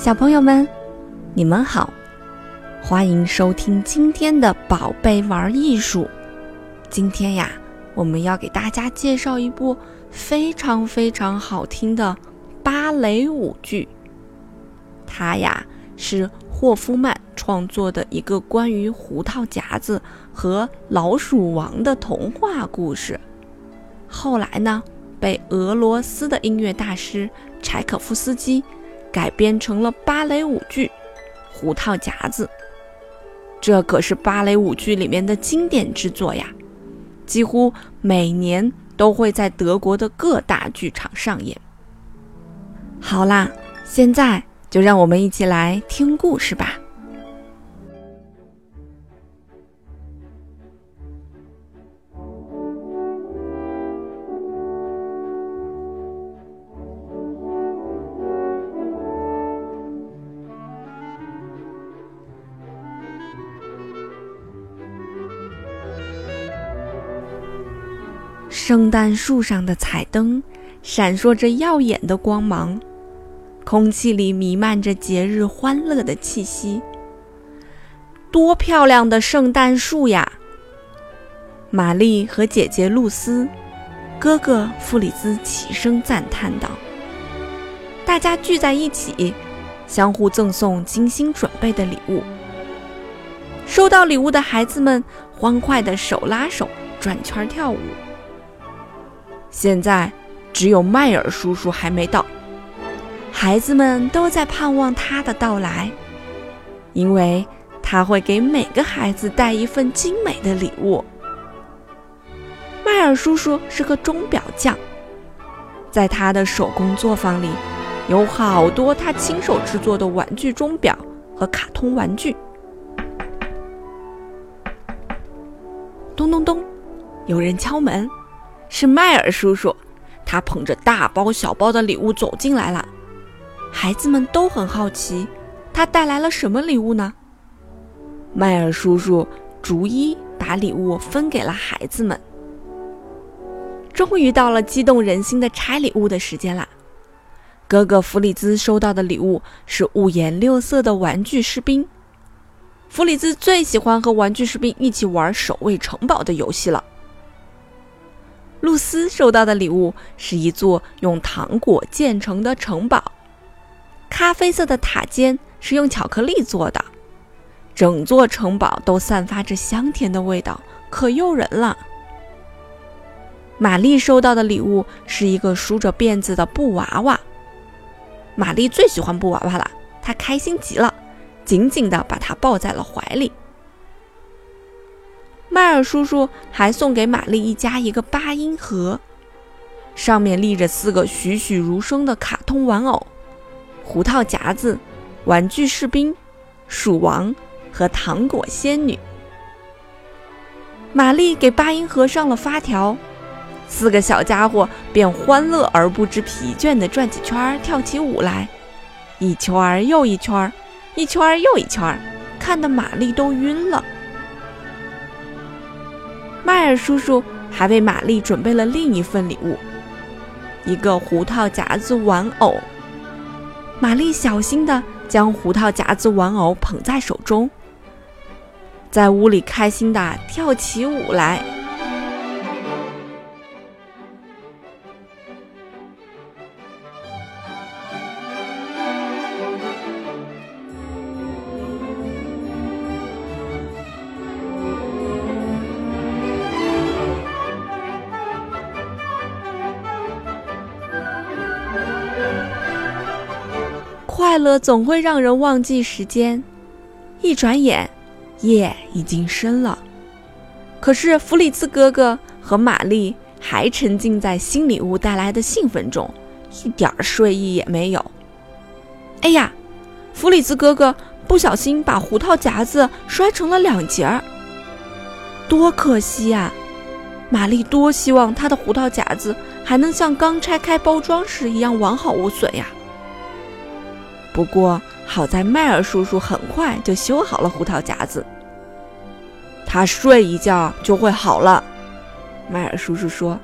小朋友们，你们好，欢迎收听今天的宝贝玩艺术。今天呀，我们要给大家介绍一部非常非常好听的芭蕾舞剧。它呀是霍夫曼创作的一个关于胡桃夹子和老鼠王的童话故事。后来呢，被俄罗斯的音乐大师柴可夫斯基。改编成了芭蕾舞剧《胡桃夹子》，这可是芭蕾舞剧里面的经典之作呀，几乎每年都会在德国的各大剧场上演。好啦，现在就让我们一起来听故事吧。圣诞树上的彩灯闪烁着耀眼的光芒，空气里弥漫着节日欢乐的气息。多漂亮的圣诞树呀！玛丽和姐姐露丝、哥哥弗里兹齐声赞叹道。大家聚在一起，相互赠送精心准备的礼物。收到礼物的孩子们欢快地手拉手转圈跳舞。现在只有迈尔叔叔还没到，孩子们都在盼望他的到来，因为他会给每个孩子带一份精美的礼物。迈尔叔叔是个钟表匠，在他的手工作坊里，有好多他亲手制作的玩具钟表和卡通玩具。咚咚咚，有人敲门。是迈尔叔叔，他捧着大包小包的礼物走进来了。孩子们都很好奇，他带来了什么礼物呢？迈尔叔叔逐一把礼物分给了孩子们。终于到了激动人心的拆礼物的时间啦！哥哥弗里兹收到的礼物是五颜六色的玩具士兵。弗里兹最喜欢和玩具士兵一起玩守卫城堡的游戏了。露丝收到的礼物是一座用糖果建成的城堡，咖啡色的塔尖是用巧克力做的，整座城堡都散发着香甜的味道，可诱人了。玛丽收到的礼物是一个梳着辫子的布娃娃，玛丽最喜欢布娃娃了，她开心极了，紧紧地把它抱在了怀里。迈尔叔叔还送给玛丽一家一个八音盒，上面立着四个栩栩如生的卡通玩偶：胡桃夹子、玩具士兵、鼠王和糖果仙女。玛丽给八音盒上了发条，四个小家伙便欢乐而不知疲倦地转起圈儿，跳起舞来，一圈儿又一圈儿，一圈儿又一圈儿，看得玛丽都晕了。迈尔叔叔还为玛丽准备了另一份礼物——一个胡桃夹子玩偶。玛丽小心地将胡桃夹子玩偶捧在手中，在屋里开心地跳起舞来。快乐总会让人忘记时间，一转眼，夜已经深了。可是弗里茨哥哥和玛丽还沉浸在新礼物带来的兴奋中，一点睡意也没有。哎呀，弗里茨哥哥不小心把胡桃夹子摔成了两截儿，多可惜呀！玛丽多希望她的胡桃夹子还能像刚拆开包装时一样完好无损呀。不过好在迈尔叔叔很快就修好了胡桃夹子，他睡一觉就会好了。迈尔叔叔说：“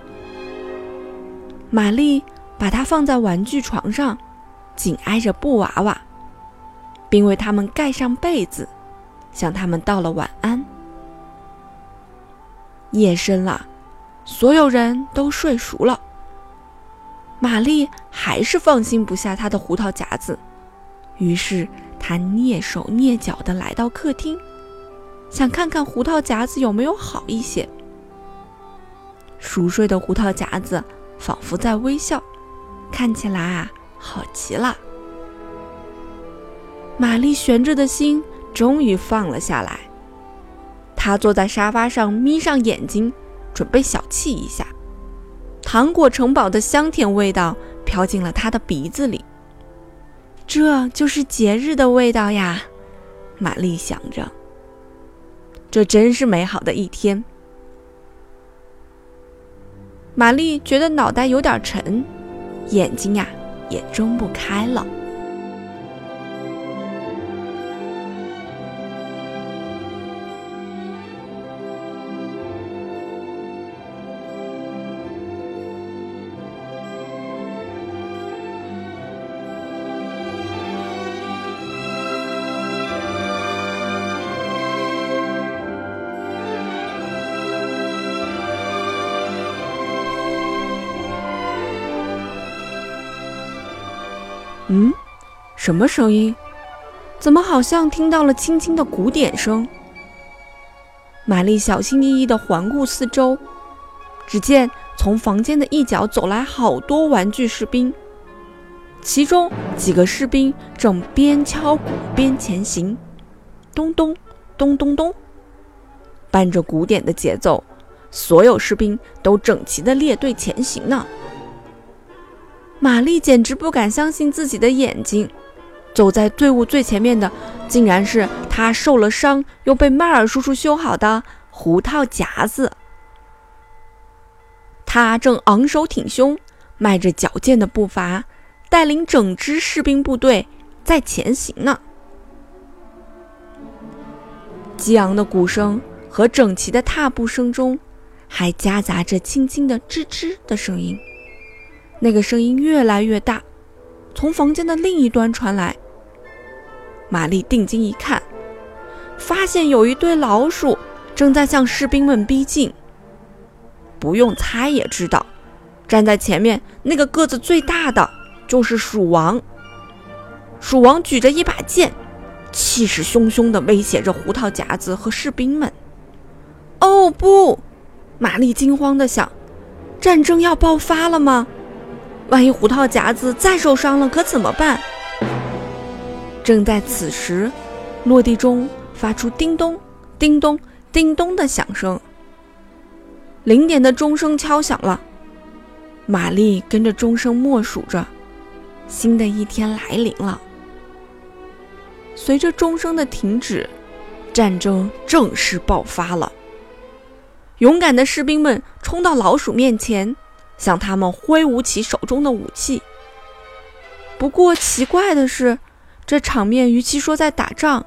玛丽把它放在玩具床上，紧挨着布娃娃。并为他们盖上被子，向他们道了晚安。夜深了，所有人都睡熟了。玛丽还是放心不下她的胡桃夹子，于是他蹑手蹑脚地来到客厅，想看看胡桃夹子有没有好一些。熟睡的胡桃夹子仿佛在微笑，看起来啊，好极了。玛丽悬着的心终于放了下来，她坐在沙发上，眯上眼睛，准备小憩一下。糖果城堡的香甜味道飘进了她的鼻子里，这就是节日的味道呀，玛丽想着。这真是美好的一天。玛丽觉得脑袋有点沉，眼睛呀也睁不开了。什么声音？怎么好像听到了轻轻的鼓点声？玛丽小心翼翼地环顾四周，只见从房间的一角走来好多玩具士兵，其中几个士兵正边敲鼓边前行，咚咚咚咚咚，伴着鼓点的节奏，所有士兵都整齐地列队前行呢。玛丽简直不敢相信自己的眼睛，走在队伍最前面的，竟然是他受了伤又被迈尔叔叔修好的胡桃夹子。他正昂首挺胸，迈着矫健的步伐，带领整支士兵部队在前行呢。激昂的鼓声和整齐的踏步声中，还夹杂着轻轻的吱吱的声音。那个声音越来越大，从房间的另一端传来。玛丽定睛一看，发现有一堆老鼠正在向士兵们逼近。不用猜也知道，站在前面那个个子最大的就是鼠王。鼠王举着一把剑，气势汹汹地威胁着胡桃夹子和士兵们。哦不！玛丽惊慌地想：战争要爆发了吗？万一胡桃夹子再受伤了，可怎么办？正在此时，落地钟发出叮咚、叮咚、叮咚的响声。零点的钟声敲响了，玛丽跟着钟声默数着，新的一天来临了。随着钟声的停止，战争正式爆发了。勇敢的士兵们冲到老鼠面前。向他们挥舞起手中的武器。不过奇怪的是，这场面与其说在打仗，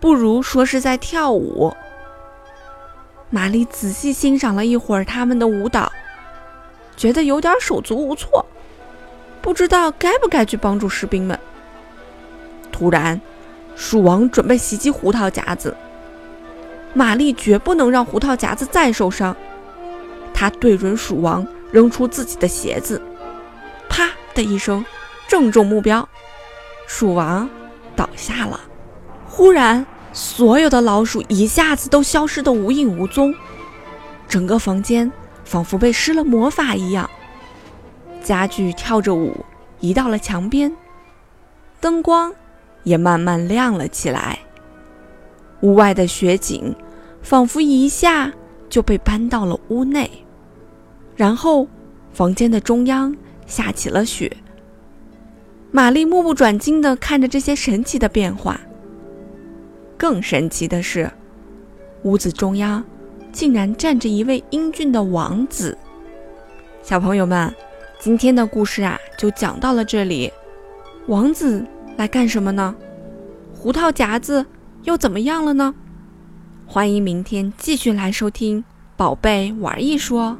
不如说是在跳舞。玛丽仔细欣赏了一会儿他们的舞蹈，觉得有点手足无措，不知道该不该去帮助士兵们。突然，鼠王准备袭击胡桃夹子，玛丽绝不能让胡桃夹子再受伤。她对准鼠王。扔出自己的鞋子，啪的一声，正中目标，鼠王倒下了。忽然，所有的老鼠一下子都消失得无影无踪，整个房间仿佛被施了魔法一样，家具跳着舞移到了墙边，灯光也慢慢亮了起来。屋外的雪景仿佛一下就被搬到了屋内。然后，房间的中央下起了雪。玛丽目不转睛地看着这些神奇的变化。更神奇的是，屋子中央竟然站着一位英俊的王子。小朋友们，今天的故事啊，就讲到了这里。王子来干什么呢？胡桃夹子又怎么样了呢？欢迎明天继续来收听《宝贝玩艺说》。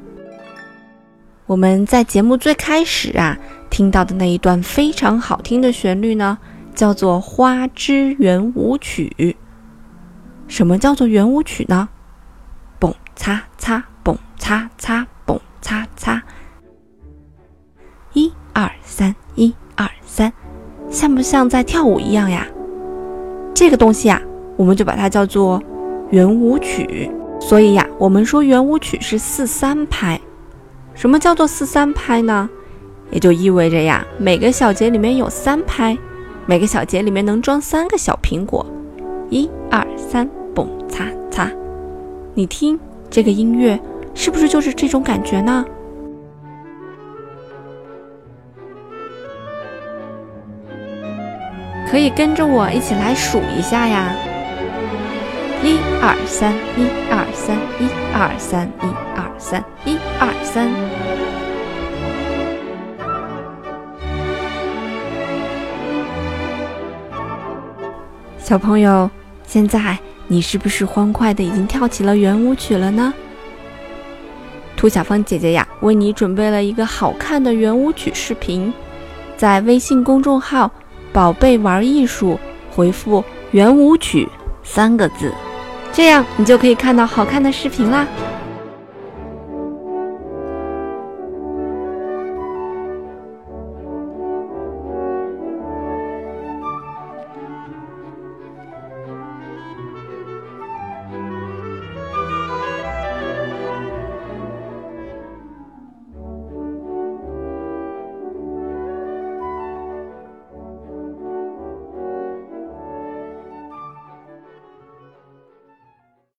我们在节目最开始啊听到的那一段非常好听的旋律呢，叫做花之圆舞曲。什么叫做圆舞曲呢？蹦擦擦，蹦擦擦，蹦擦擦。一二三，一二三，像不像在跳舞一样呀？这个东西呀，我们就把它叫做圆舞曲。所以呀，我们说圆舞曲是四三拍。什么叫做四三拍呢？也就意味着呀，每个小节里面有三拍，每个小节里面能装三个小苹果。一二三，蹦擦擦。你听这个音乐，是不是就是这种感觉呢？可以跟着我一起来数一下呀。一二三，一二三，一二三，一二三，一二三。小朋友，现在你是不是欢快的已经跳起了圆舞曲了呢？兔小芳姐姐呀，为你准备了一个好看的圆舞曲视频，在微信公众号“宝贝玩艺术”回复“圆舞曲”三个字，这样你就可以看到好看的视频啦。